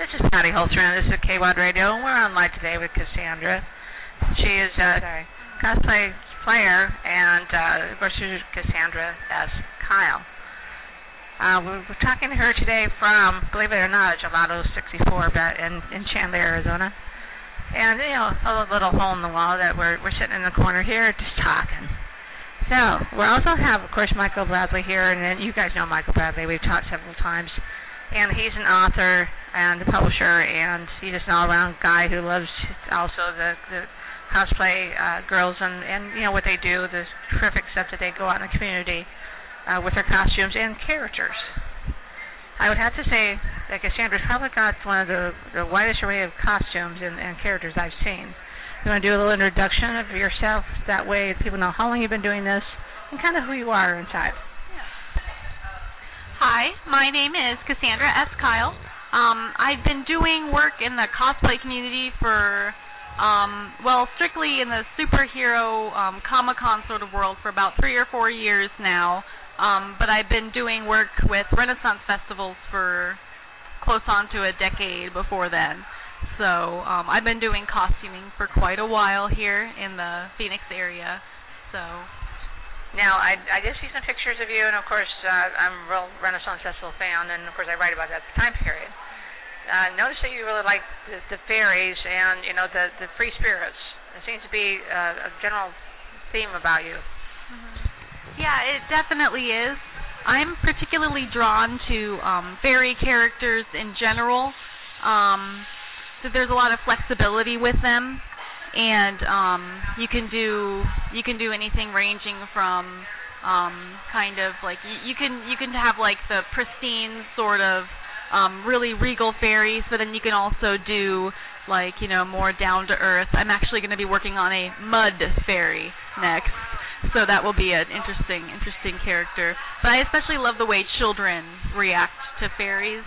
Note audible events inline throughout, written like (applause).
This is Patty Hultstrand. And this is KWAD Radio, and we're on live today with Cassandra. She is a Sorry. cosplay player, and uh, of course, she's Cassandra S. Kyle. Uh, we're, we're talking to her today from, believe it or not, Gelato 64 ba- in, in Chandler, Arizona. And, you know, a little hole in the wall that we're, we're sitting in the corner here just talking. So, we also have, of course, Michael Bradley here, and then you guys know Michael Bradley. We've talked several times. And he's an author and a publisher, and he's just an all-around guy who loves also the, the cosplay uh, girls and, and, you know, what they do, the terrific stuff that they go out in the community uh, with their costumes and characters. I would have to say that Cassandra's probably got one of the, the widest array of costumes and, and characters I've seen. You want to do a little introduction of yourself? That way people know how long you've been doing this and kind of who you are inside. Hi, my name is Cassandra S. Kyle. Um, I've been doing work in the cosplay community for, um, well, strictly in the superhero um, Comic Con sort of world for about three or four years now. Um, but I've been doing work with Renaissance festivals for close on to a decade before then. So um, I've been doing costuming for quite a while here in the Phoenix area. So Now, I, I did see some pictures of you, and of course, uh, I'm a real Renaissance Festival fan, and of course, I write about that time period. Uh, notice that you really like the, the fairies and you know the the free spirits. It seems to be uh, a general theme about you. Yeah, it definitely is. I'm particularly drawn to um, fairy characters in general. Um, so there's a lot of flexibility with them, and um, you can do you can do anything ranging from um, kind of like you, you can you can have like the pristine sort of um, really regal fairies, but then you can also do like you know more down to earth. I'm actually going to be working on a mud fairy next so that will be an interesting interesting character but i especially love the way children react to fairies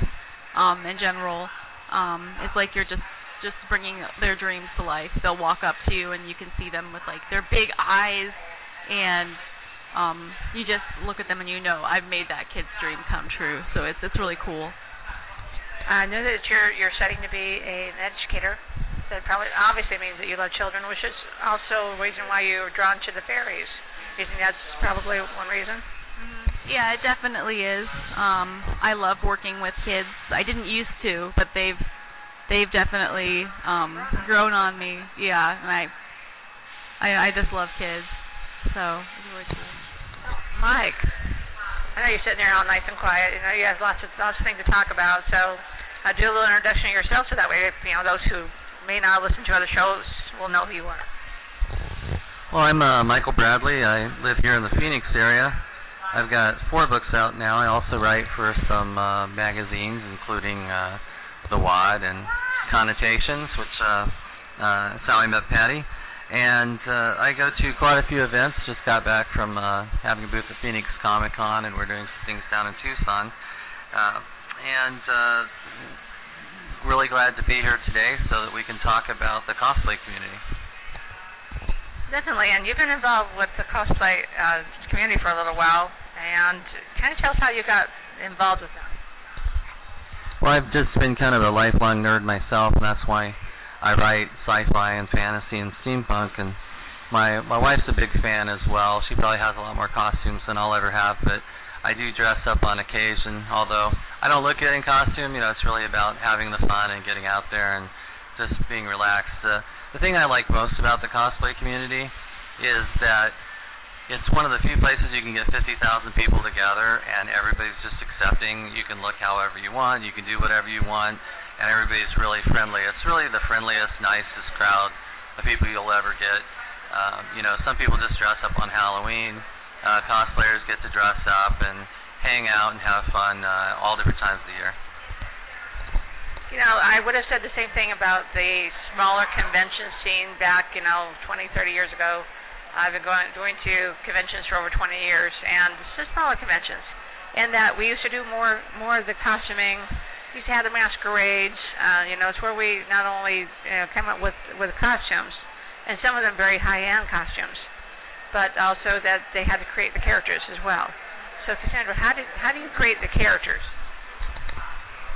um in general um it's like you're just just bringing their dreams to life they'll walk up to you and you can see them with like their big eyes and um you just look at them and you know i've made that kid's dream come true so it's it's really cool I know that you're you're studying to be a, an educator. That probably obviously means that you love children, which is also a reason why you're drawn to the fairies. Do you think that's probably one reason? Yeah, it definitely is. Um, I love working with kids. I didn't used to, but they've they've definitely um, grown on me. Yeah, and I I I just love kids. So it's really cool. Mike, I know you're sitting there all nice and quiet. You know you have lots of lots of things to talk about. So uh, do a little introduction of yourself, so that way you know those who may not listen to other shows will know who you are. Well, I'm uh, Michael Bradley. I live here in the Phoenix area. I've got four books out now. I also write for some uh, magazines, including uh, The Wad and Connotations, which uh, uh, that's how I met Patty. And uh, I go to quite a few events. Just got back from uh, having a booth at Phoenix Comic Con, and we're doing some things down in Tucson. Uh, and uh, really glad to be here today so that we can talk about the cosplay community. Definitely, and you've been involved with the cosplay uh, community for a little while, and kind of tell us how you got involved with them. Well, I've just been kind of a lifelong nerd myself, and that's why I write sci-fi and fantasy and steampunk. And my my wife's a big fan as well. She probably has a lot more costumes than I'll ever have, but I do dress up on occasion. Although I don't look good in costume, you know, it's really about having the fun and getting out there and just being relaxed. Uh, the thing I like most about the cosplay community is that it's one of the few places you can get 50,000 people together and everybody's just accepting. You can look however you want, you can do whatever you want, and everybody's really friendly. It's really the friendliest, nicest crowd of people you'll ever get. Um, you know, some people just dress up on Halloween. Uh, cosplayers get to dress up and hang out and have fun uh, all different times of the year. You know, I would have said the same thing about the smaller convention scene back, you know, 20, 30 years ago. I've been going going to conventions for over 20 years, and just smaller conventions. And that we used to do more more of the costuming. We used to have the masquerades. Uh, you know, it's where we not only you know, came up with with costumes, and some of them very high-end costumes, but also that they had to create the characters as well. So, Cassandra, how did how do you create the characters?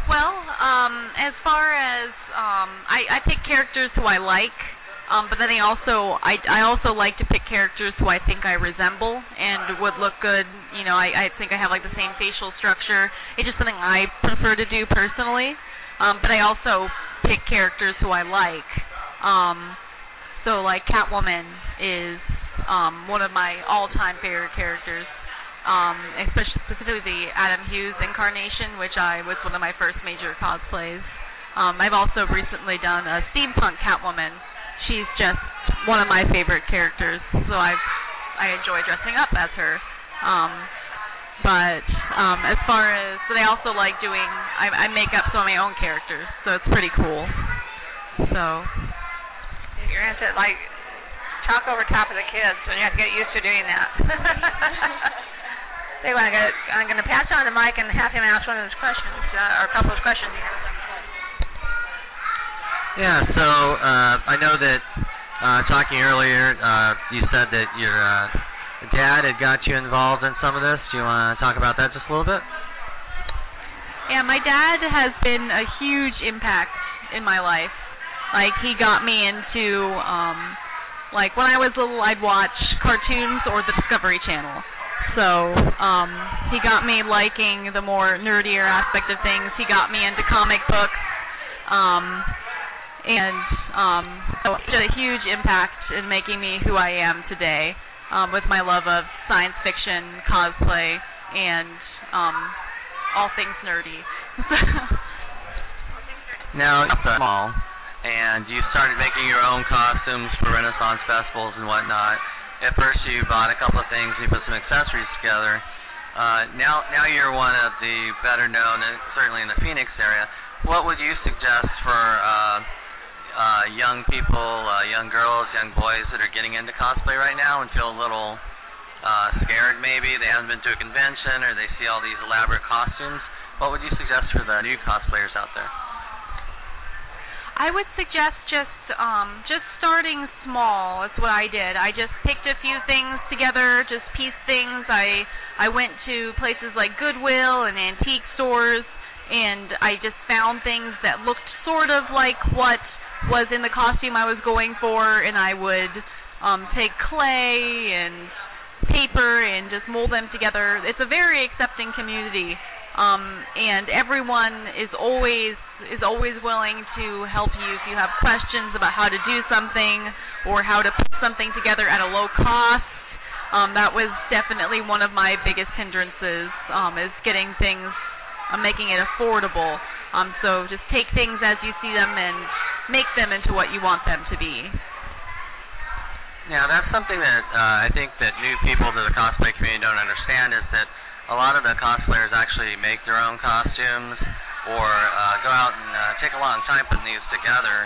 Well, um, as far as um, I, I pick characters who I like, um, but then I also I, I also like to pick characters who I think I resemble and would look good. You know, I, I think I have like the same facial structure. It's just something I prefer to do personally. Um, but I also pick characters who I like. Um, so like Catwoman is um, one of my all-time favorite characters. Um, especially specifically the Adam Hughes incarnation, which I was one of my first major cosplays. Um, I've also recently done a steampunk Catwoman. She's just one of my favorite characters, so I I enjoy dressing up as her. Um, but um, as far as, but I also like doing, I, I make up some of my own characters, so it's pretty cool. So. You're into like talk over top of the kids, so you have to get used to doing that. (laughs) They want to go. I'm going to pass on the mic and have him ask one of those questions, uh, or a couple of questions he has. Yeah. So uh, I know that uh, talking earlier, uh, you said that your uh, dad had got you involved in some of this. Do you want to talk about that just a little bit? Yeah, my dad has been a huge impact in my life. Like he got me into um like when I was little I'd watch cartoons or the Discovery Channel. So um, he got me liking the more nerdier aspect of things. He got me into comic books, um, and um, so it had a huge impact in making me who I am today, um, with my love of science fiction, cosplay, and um, all things nerdy. (laughs) now it's small, and you started making your own costumes for Renaissance festivals and whatnot at first you bought a couple of things and you put some accessories together. Uh, now, now you're one of the better known, certainly in the Phoenix area. What would you suggest for uh, uh, young people, uh, young girls, young boys that are getting into cosplay right now and feel a little uh, scared? Maybe they haven't been to a convention or they see all these elaborate costumes. What would you suggest for the new cosplayers out there? I would suggest just um just starting small. That's what I did. I just picked a few things together, just pieced things. I I went to places like Goodwill and antique stores and I just found things that looked sort of like what was in the costume I was going for and I would um take clay and paper and just mold them together. It's a very accepting community um, and everyone is always is always willing to help you if you have questions about how to do something or how to put something together at a low cost. Um, that was definitely one of my biggest hindrances um, is getting things, uh, making it affordable. Um, so just take things as you see them and make them into what you want them to be. Yeah, that's something that uh, I think that new people to the cosplay community don't understand is that a lot of the cosplayers actually make their own costumes or uh, go out and uh, take a long time putting these together,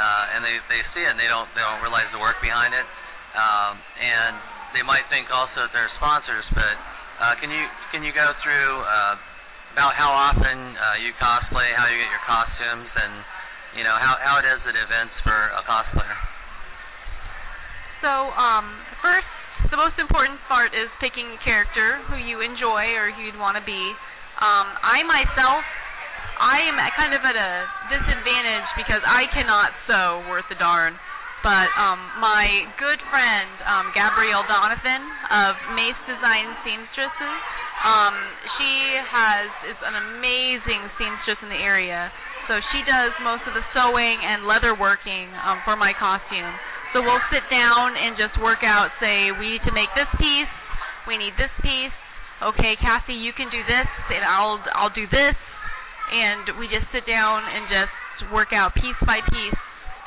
uh, and they they see it and they don't they don't realize the work behind it, um, and they might think also that they're sponsors. But uh, can you can you go through uh, about how often uh, you cosplay, how you get your costumes, and you know how how it is at events for a cosplayer? So um, first the most important part is picking a character who you enjoy or who you'd want to be. Um, I myself, I am kind of at a disadvantage because I cannot sew worth a darn. But um, my good friend um, Gabrielle Donovan of Maise Design Seamstresses, um, she has is an amazing seamstress in the area. So she does most of the sewing and leather working um, for my costume. So we'll sit down and just work out, say, we need to make this piece, we need this piece. Okay, Kathy, you can do this, and I'll I'll do this, and we just sit down and just work out piece by piece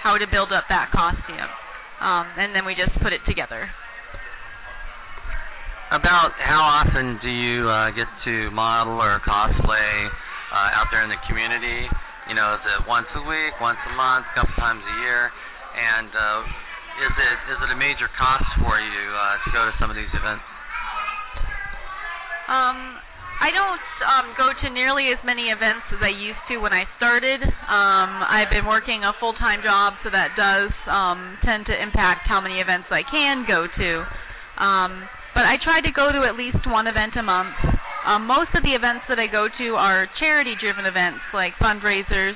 how to build up that costume, um, and then we just put it together. About how often do you uh, get to model or cosplay uh, out there in the community? You know, is it once a week, once a month, a couple times a year? And uh, is it is it a major cost for you uh, to go to some of these events? Um, I don't um, go to nearly as many events as I used to when I started. Um, I've been working a full time job, so that does um, tend to impact how many events I can go to. Um, but I try to go to at least one event a month. Um, most of the events that I go to are charity-driven events, like fundraisers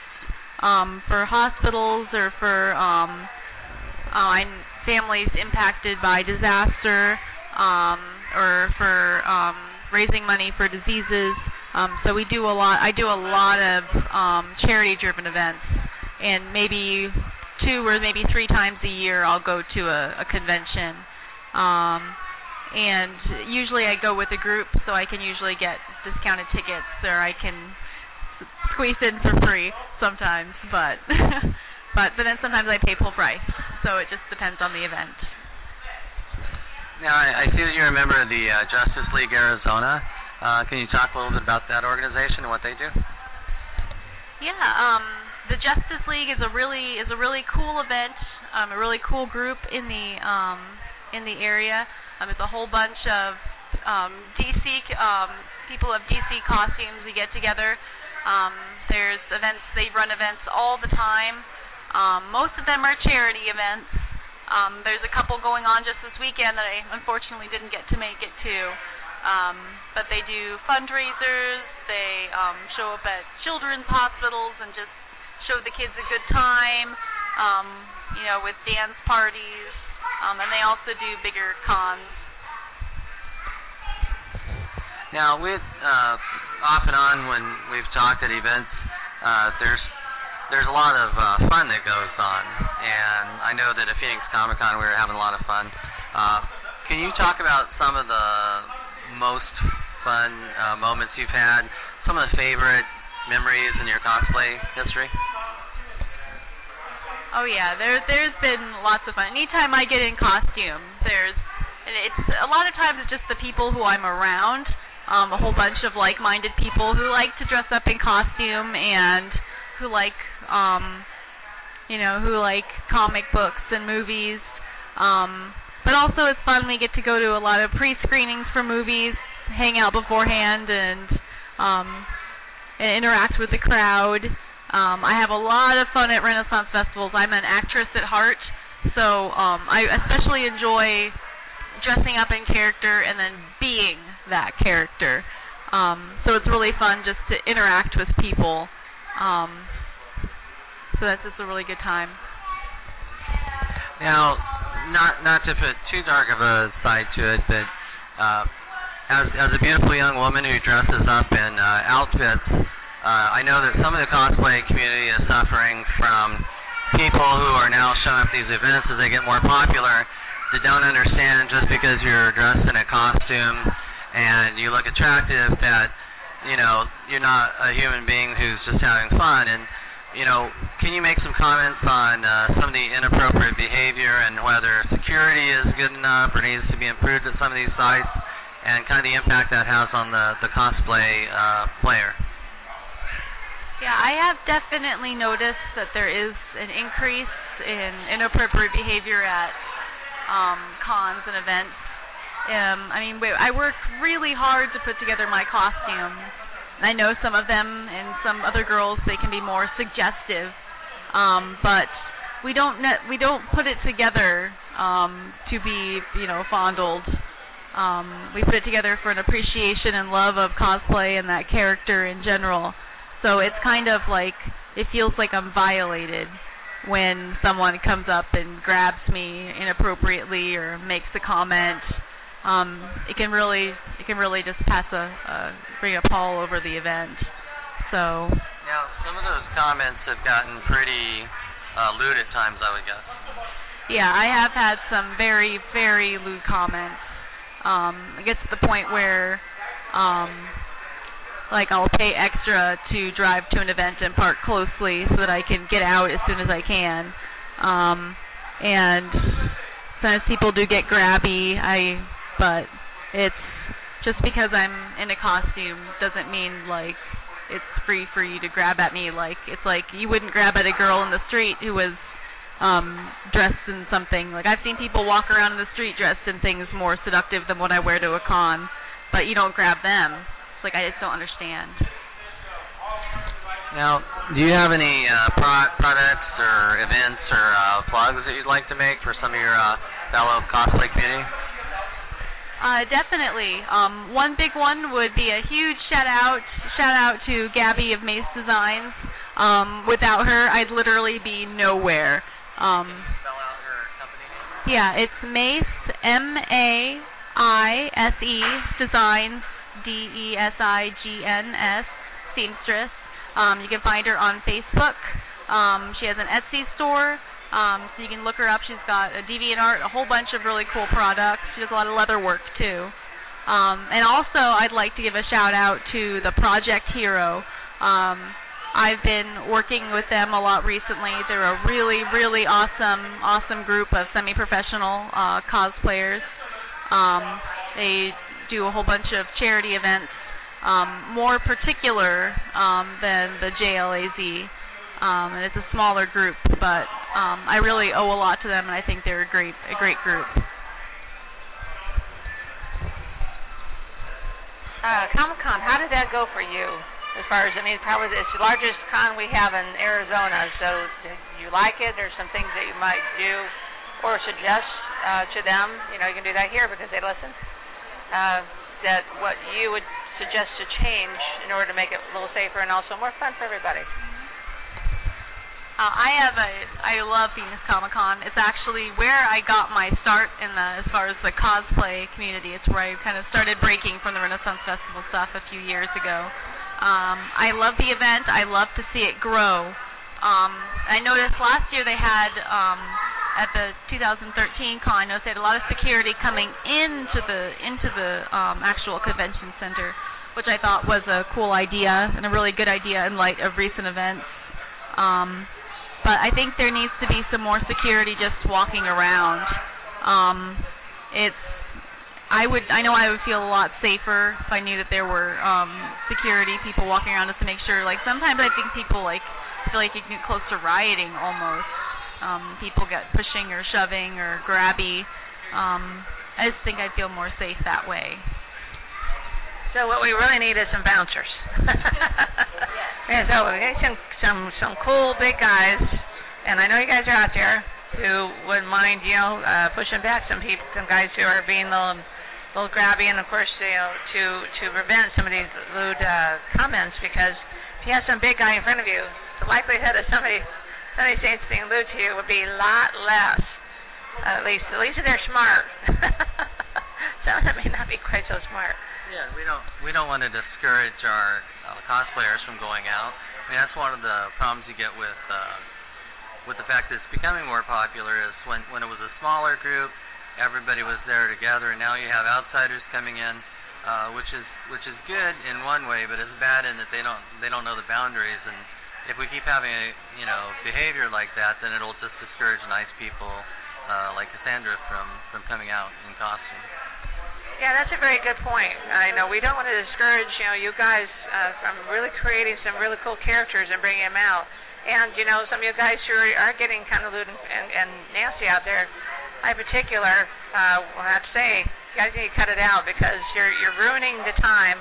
um, for hospitals or for um, uh, families impacted by disaster, um, or for um, raising money for diseases. Um, so we do a lot. I do a lot of um, charity-driven events, and maybe two or maybe three times a year I'll go to a, a convention. Um, and usually I go with a group, so I can usually get discounted tickets, or I can squeeze in for free sometimes. But (laughs) but but then sometimes I pay full price, so it just depends on the event. Now I, I see that you're a member of the uh, Justice League Arizona. Uh, can you talk a little bit about that organization and what they do? Yeah, um, the Justice League is a really is a really cool event, um, a really cool group in the um, in the area. Um, it's a whole bunch of um, DC um, people of DC costumes. We get together. Um, there's events. They run events all the time. Um, most of them are charity events. Um, there's a couple going on just this weekend that I unfortunately didn't get to make it to. Um, but they do fundraisers. They um, show up at children's hospitals and just show the kids a good time. Um, you know, with dance parties um, and they also do bigger cons. Now, with uh, off and on when we've talked at events, uh, there's there's a lot of uh, fun that goes on, and I know that at Phoenix Comic Con we were having a lot of fun. Uh, can you talk about some of the most fun uh, moments you've had? Some of the favorite memories in your cosplay history? Oh yeah, there there's been lots of fun. Anytime I get in costume, there's it's a lot of times it's just the people who I'm around, um, a whole bunch of like-minded people who like to dress up in costume and who like um you know, who like comic books and movies. Um but also it's fun we get to go to a lot of pre-screenings for movies, hang out beforehand and um and interact with the crowd. Um, I have a lot of fun at Renaissance festivals. I'm an actress at heart, so um, I especially enjoy dressing up in character and then being that character. Um, so it's really fun just to interact with people. Um, so that's just a really good time. Now, not not to put too dark of a side to it, but uh, as as a beautiful young woman who dresses up in uh, outfits uh, I know that some of the cosplay community is suffering from people who are now showing up these events as they get more popular that don't understand just because you're dressed in a costume and you look attractive that you know you're not a human being who's just having fun. And you know can you make some comments on uh, some of the inappropriate behavior and whether security is good enough or needs to be improved at some of these sites and kind of the impact that has on the the cosplay uh, player yeah, I have definitely noticed that there is an increase in inappropriate behavior at um, cons and events. Um, I mean, I work really hard to put together my costumes. I know some of them and some other girls they can be more suggestive, um, but we don't ne- we don't put it together um, to be you know fondled. Um, we put it together for an appreciation and love of cosplay and that character in general. So it's kind of like it feels like I'm violated when someone comes up and grabs me inappropriately or makes a comment. Um, it can really it can really just pass a, a bring a pall over the event. So now some of those comments have gotten pretty uh, lewd at times, I would guess. Yeah, I have had some very very lewd comments. Um, it gets to the point where um, like I'll pay extra to drive to an event and park closely so that I can get out as soon as I can. Um and sometimes people do get grabby. I but it's just because I'm in a costume doesn't mean like it's free for you to grab at me like it's like you wouldn't grab at a girl in the street who was um dressed in something like I've seen people walk around in the street dressed in things more seductive than what I wear to a con, but you don't grab them It's like I just don't understand. Now, do you have any uh, pro- products or events or uh, plugs that you'd like to make for some of your uh, fellow cosplay community? Uh, definitely. Um, one big one would be a huge shout out shout out to Gabby of Maise Designs. Um, without her, I'd literally be nowhere. Um, Spell out her company name. yeah, it's Maise M A I S E Designs D E S I G N S seamstress. Um, you can find her on Facebook. Um, she has an Etsy store. Um, so you can look her up. She's got a DeviantArt, a whole bunch of really cool products. She does a lot of leather work too. Um, and also, I'd like to give a shout out to the Project Hero. Um, I've been working with them a lot recently. They're a really, really awesome, awesome group of semi-professional uh, cosplayers. Um, they do a whole bunch of charity events, um, more particular um, than the JLAZ. Um, and it's a smaller group, but um, I really owe a lot to them, and I think they're a great, a great group. Uh, Comic Con, how did that go for you? As far as I mean, probably it's the largest con we have in Arizona. So, do you like it? There's some things that you might do or suggest uh, to them. You know, you can do that here because they listen. Uh, that what you would suggest to change in order to make it a little safer and also more fun for everybody. Uh, I have a I love Phoenix Comic Con. It's actually where I got my start in the as far as the cosplay community. It's where I kind of started breaking from the Renaissance Festival stuff a few years ago. Um, I love the event. I love to see it grow. Um, I noticed last year they had um, at the 2013 con. I noticed they had a lot of security coming into the into the um, actual convention center, which I thought was a cool idea and a really good idea in light of recent events. Um, but I think there needs to be some more security just walking around. Um, it's I would I know I would feel a lot safer if I knew that there were um security people walking around just to make sure like sometimes I think people like feel like you get close to rioting almost. Um people get pushing or shoving or grabby. Um I just think I'd feel more safe that way. So what we really need is some bouncers. (laughs) yeah, so we need some some some cool big guys, and I know you guys are out there who wouldn't mind, you know, uh, pushing back some people, some guys who are being a little, little grabby, and of course, you know, to to prevent some of these lewd uh, comments, because if you have some big guy in front of you, the likelihood of somebody somebody saying something lewd to you would be a lot less. Uh, at least, at least they're smart. (laughs) some of them may not be quite so smart. Yeah, we don't we don't want to discourage our uh, cosplayers from going out. I mean, that's one of the problems you get with uh, with the fact that it's becoming more popular. Is when when it was a smaller group, everybody was there together, and now you have outsiders coming in, uh, which is which is good in one way, but it's bad in that they don't they don't know the boundaries. And if we keep having a you know behavior like that, then it'll just discourage nice people uh, like Cassandra from from coming out in costume. Yeah, that's a very good point. I know we don't want to discourage, you know, you guys uh, from really creating some really cool characters and bringing them out. And you know, some of you guys who are, getting kind of lewd and, and, and nasty out there, I particular uh, will have to say, you guys need to cut it out because you're you're ruining the time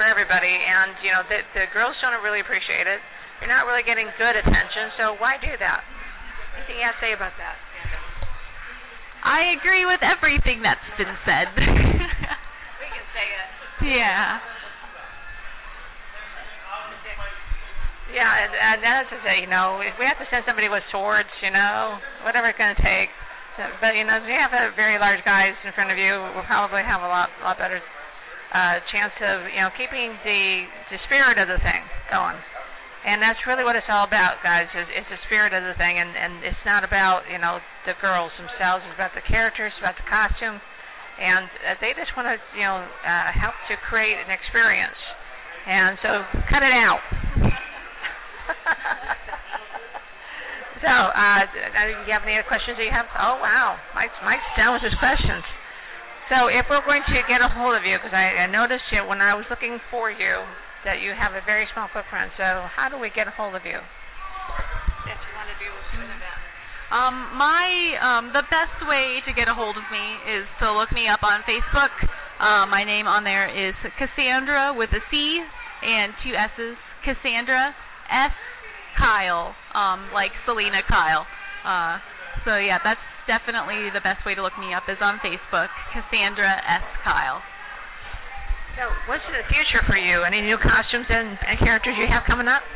for everybody. And you know, the the girls don't really appreciate it. You're not really getting good attention, so why do that? Anything you have to say about that? I agree with everything that's been said. (laughs) we can say it. yeah. Yeah, and, and that's to say, you know, if we have to send somebody with swords, you know, whatever it's going to take. But you know, if you have a very large guys in front of you, we'll probably have a lot, lot better uh, chance of, you know, keeping the the spirit of the thing going. And that's really what it's all about, guys. Is it's the spirit of the thing, and and it's not about you know the girls themselves. It's about the characters, about the costume, and uh, they just want to you know uh, help to create an experience. And so, cut it out. (laughs) so, uh, do you have any other questions that you have? Oh, wow. Mike's, Mike's down with his questions. So, if we're going to get a hold of you, because I, I noticed you when I was looking for you that you have a very small footprint. So, how do we get a hold of you? If you want to do an event. Um, my um, the best way to get a hold of me is to look me up on Facebook. Uh, my name on there is Cassandra with a C and two S's. Cassandra S. Kyle, um, like Selina Kyle. Uh, so yeah, that's definitely the best way to look me up is on Facebook, Cassandra S. Kyle. So, what's the future for you? Any new costumes and, and characters you have coming up?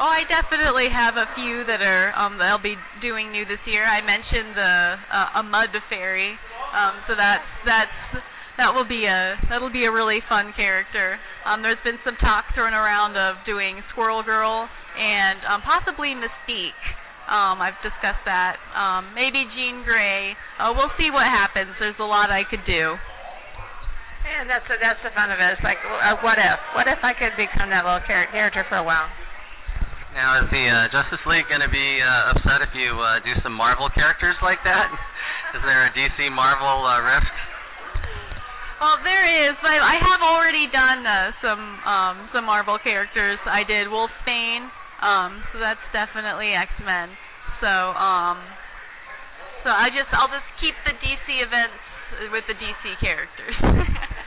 Oh, I definitely have a few that are um that I'll be doing new this year. I mentioned the uh, a mud fairy, um, so that's that's that will be a that'll be a really fun character. Um, there's been some talk thrown around of doing Squirrel Girl and um, possibly Mystique. Um, I've discussed that. Um, maybe Jean Grey. Uh, we'll see what happens. There's a lot I could do. And that's the, that's the fun of it. It's like, uh, what if? What if I could become that little char- character for a while? Now, is the uh, Justice League going to be uh, upset if you uh, do some Marvel characters like that? (laughs) is there a DC Marvel uh, rift? Well, there is. I, I have already done uh, some um, some Marvel characters. I did Wolfsbane, um, so that's definitely X Men. So, um, so I just I'll just keep the DC events with the DC characters. (laughs)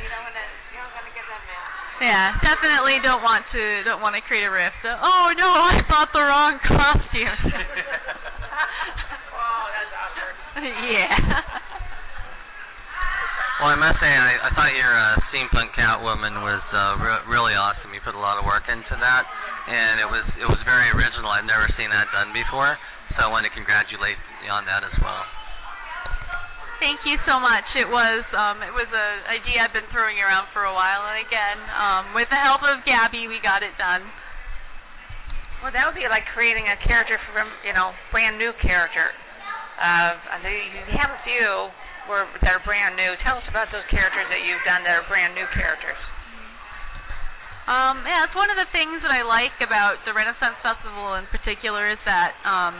yeah, you don't want to you don't want to get them mad. Yeah, definitely don't want to don't want to create a rift. Uh, oh no, I bought the wrong costume. (laughs) oh, that's awkward. yeah. Well, I must say, I, I thought your uh, steampunk Catwoman was uh, re- really awesome. You put a lot of work into that, and it was it was very original. I've never seen that done before, so I want to congratulate you on that as well. Thank you so much. It was um, it was a idea I've been throwing around for a while, and again, um, with the help of Gabby, we got it done. Well, that would be like creating a character from you know brand new character. Uh, you have a few where that are brand new. Tell us about those characters that you've done that are brand new characters. Um, yeah, it's one of the things that I like about the Renaissance Festival in particular is that um,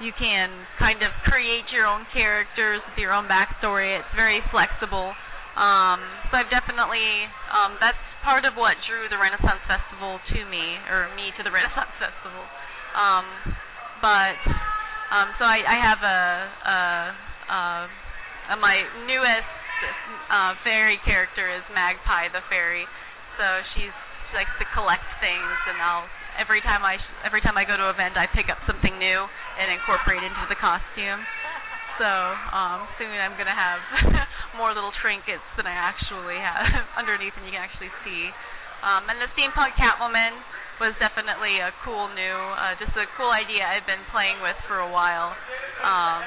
you can kind of create your own characters with your own backstory. It's very flexible. Um, so I've definitely um, that's part of what drew the Renaissance Festival to me, or me to the (laughs) Renaissance Festival. Um, but um, so I, I have a, a, a, a my newest uh, fairy character is Magpie the fairy. So she's she likes to collect things, and I'll every time I every time I go to an event, I pick up something new and incorporate into the costume. So um, soon I'm gonna have (laughs) more little trinkets than I actually have (laughs) underneath, and you can actually see. Um, and the steampunk Catwoman was definitely a cool new, uh, just a cool idea I've been playing with for a while. Um,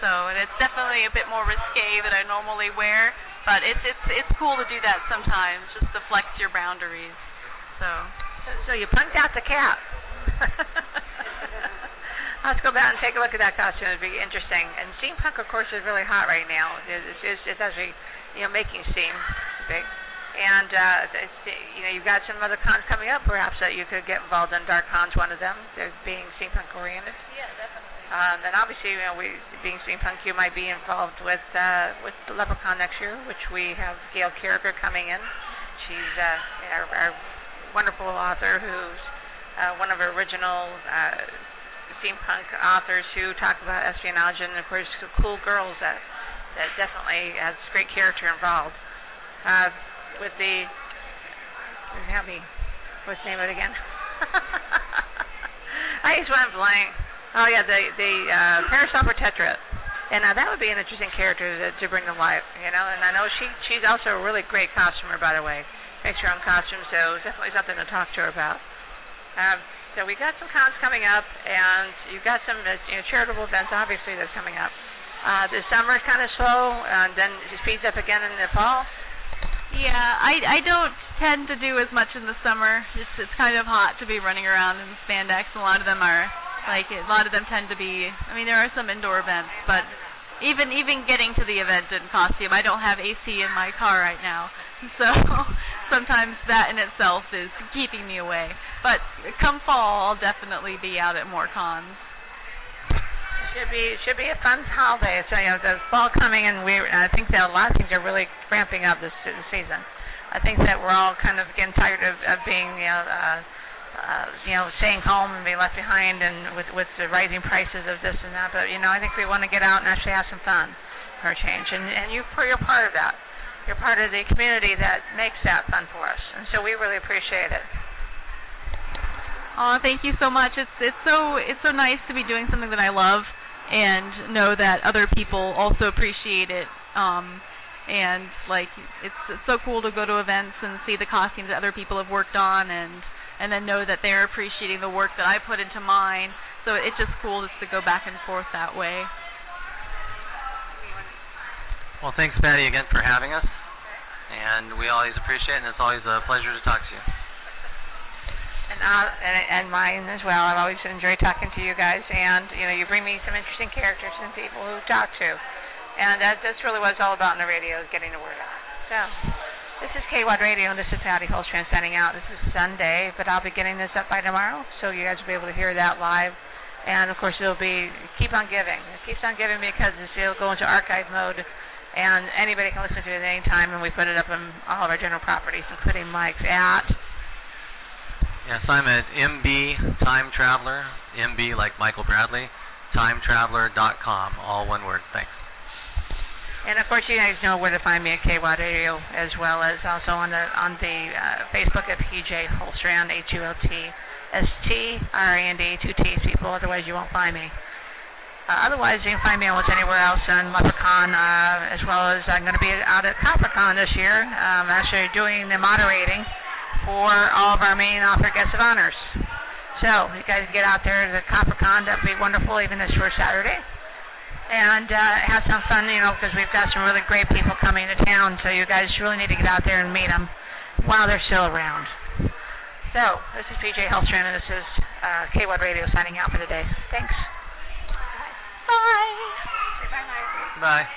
so and it's definitely a bit more risque than I normally wear, but it's it's it's cool to do that sometimes, just to flex your boundaries. So. So you punked out the cat. (laughs) Let's go back and take a look at that costume. It'd be interesting. And steampunk, of course, is really hot right now. It's, it's, it's actually, you know, making steam big. And uh, it's, you know, you've got some other cons coming up, perhaps that you could get involved in. Dark Con's one of them. They're being steampunk oriented. Yeah, definitely. Um, and obviously, you know, we being steampunk, you might be involved with uh, with the LepreCon next year, which we have Gail Carriger coming in. She's uh, our, our wonderful author who's uh, one of our original uh, steampunk authors who talk about espionage and of course cool girls that that definitely has great character involved. Uh, with the help me, what's the name of it again? (laughs) I just went blank. Oh yeah, the the uh, Parasol Protectorate. And uh, that would be an interesting character to, to bring to life, you know. And I know she she's also a really great costumer, by the way makes your own costume, so definitely something to talk to her about. Um, so we got some cons coming up, and you've got some uh, you know, charitable events, obviously, that's coming up. Uh, the summer is kind of slow, and then it speeds up again in the fall. Yeah, I I don't tend to do as much in the summer. It's it's kind of hot to be running around in spandex. A lot of them are like a lot of them tend to be. I mean, there are some indoor events, but even even getting to the event in costume, I don't have AC in my car right now, (laughs) so sometimes that in itself is keeping me away. But come fall, I'll definitely be out at more cons. Should be should be a fun holiday. So you know, the fall coming, and we I think that a lot of things are really ramping up this, season. I think that we're all kind of getting tired of, of being you know. Uh, uh, you know, staying home and being left behind, and with with the rising prices of this and that. But you know, I think we want to get out and actually have some fun for a change, and and you you're part of that. You're part of the community that makes that fun for us, and so we really appreciate it. Oh, thank you so much. It's it's so it's so nice to be doing something that I love. and know that other people also appreciate it. Um, and like it's it's so cool to go to events and see the costumes that other people have worked on and and then know that they're appreciating the work that I put into mine. So it's just cool just to go back and forth that way. Well, thanks, Patty, again for having us, and we always appreciate it, and it's always a pleasure to talk to you. And, uh, and and mine as well. I've always enjoyed talking to you guys, and you know, you bring me some interesting characters and people who talk to, and that, that's really what it's all about in the radio is getting the word out. So, this is KWAD Radio, and this is Patty Hultstrand signing out. This is Sunday, but I'll be getting this up by tomorrow, so you guys will be able to hear that live. And of course, it'll be keep on giving. It keeps on giving because it'll go into archive mode, and anybody can listen to it at any time. And we put it up on all of our general properties, including Mike's at Yes, I'm at MB Time Traveler, MB like Michael Bradley, timetraveler.com, all one word. Thanks. And of course, you guys know where to find me at KWAD Radio, as well as also on the on the uh, Facebook at PJ Hultstrand, H U L T S T R A N D, two T's people. Otherwise, you won't find me. Uh, otherwise, you can find me almost anywhere else on LepreCon, uh, as well as I'm going to be out at CopperCon this year. I'm actually doing the moderating for all of our main author guests of honors. So, you guys get out there to CopperCon. That'd be wonderful, even this first Saturday. And uh, have some fun, you know, because we've got some really great people coming to town. So, you guys really need to get out there and meet them while they're still around. So, this is PJ Hultstrand, and this is uh, KWAD Radio signing out for the day. Thanks. Bye. Bye.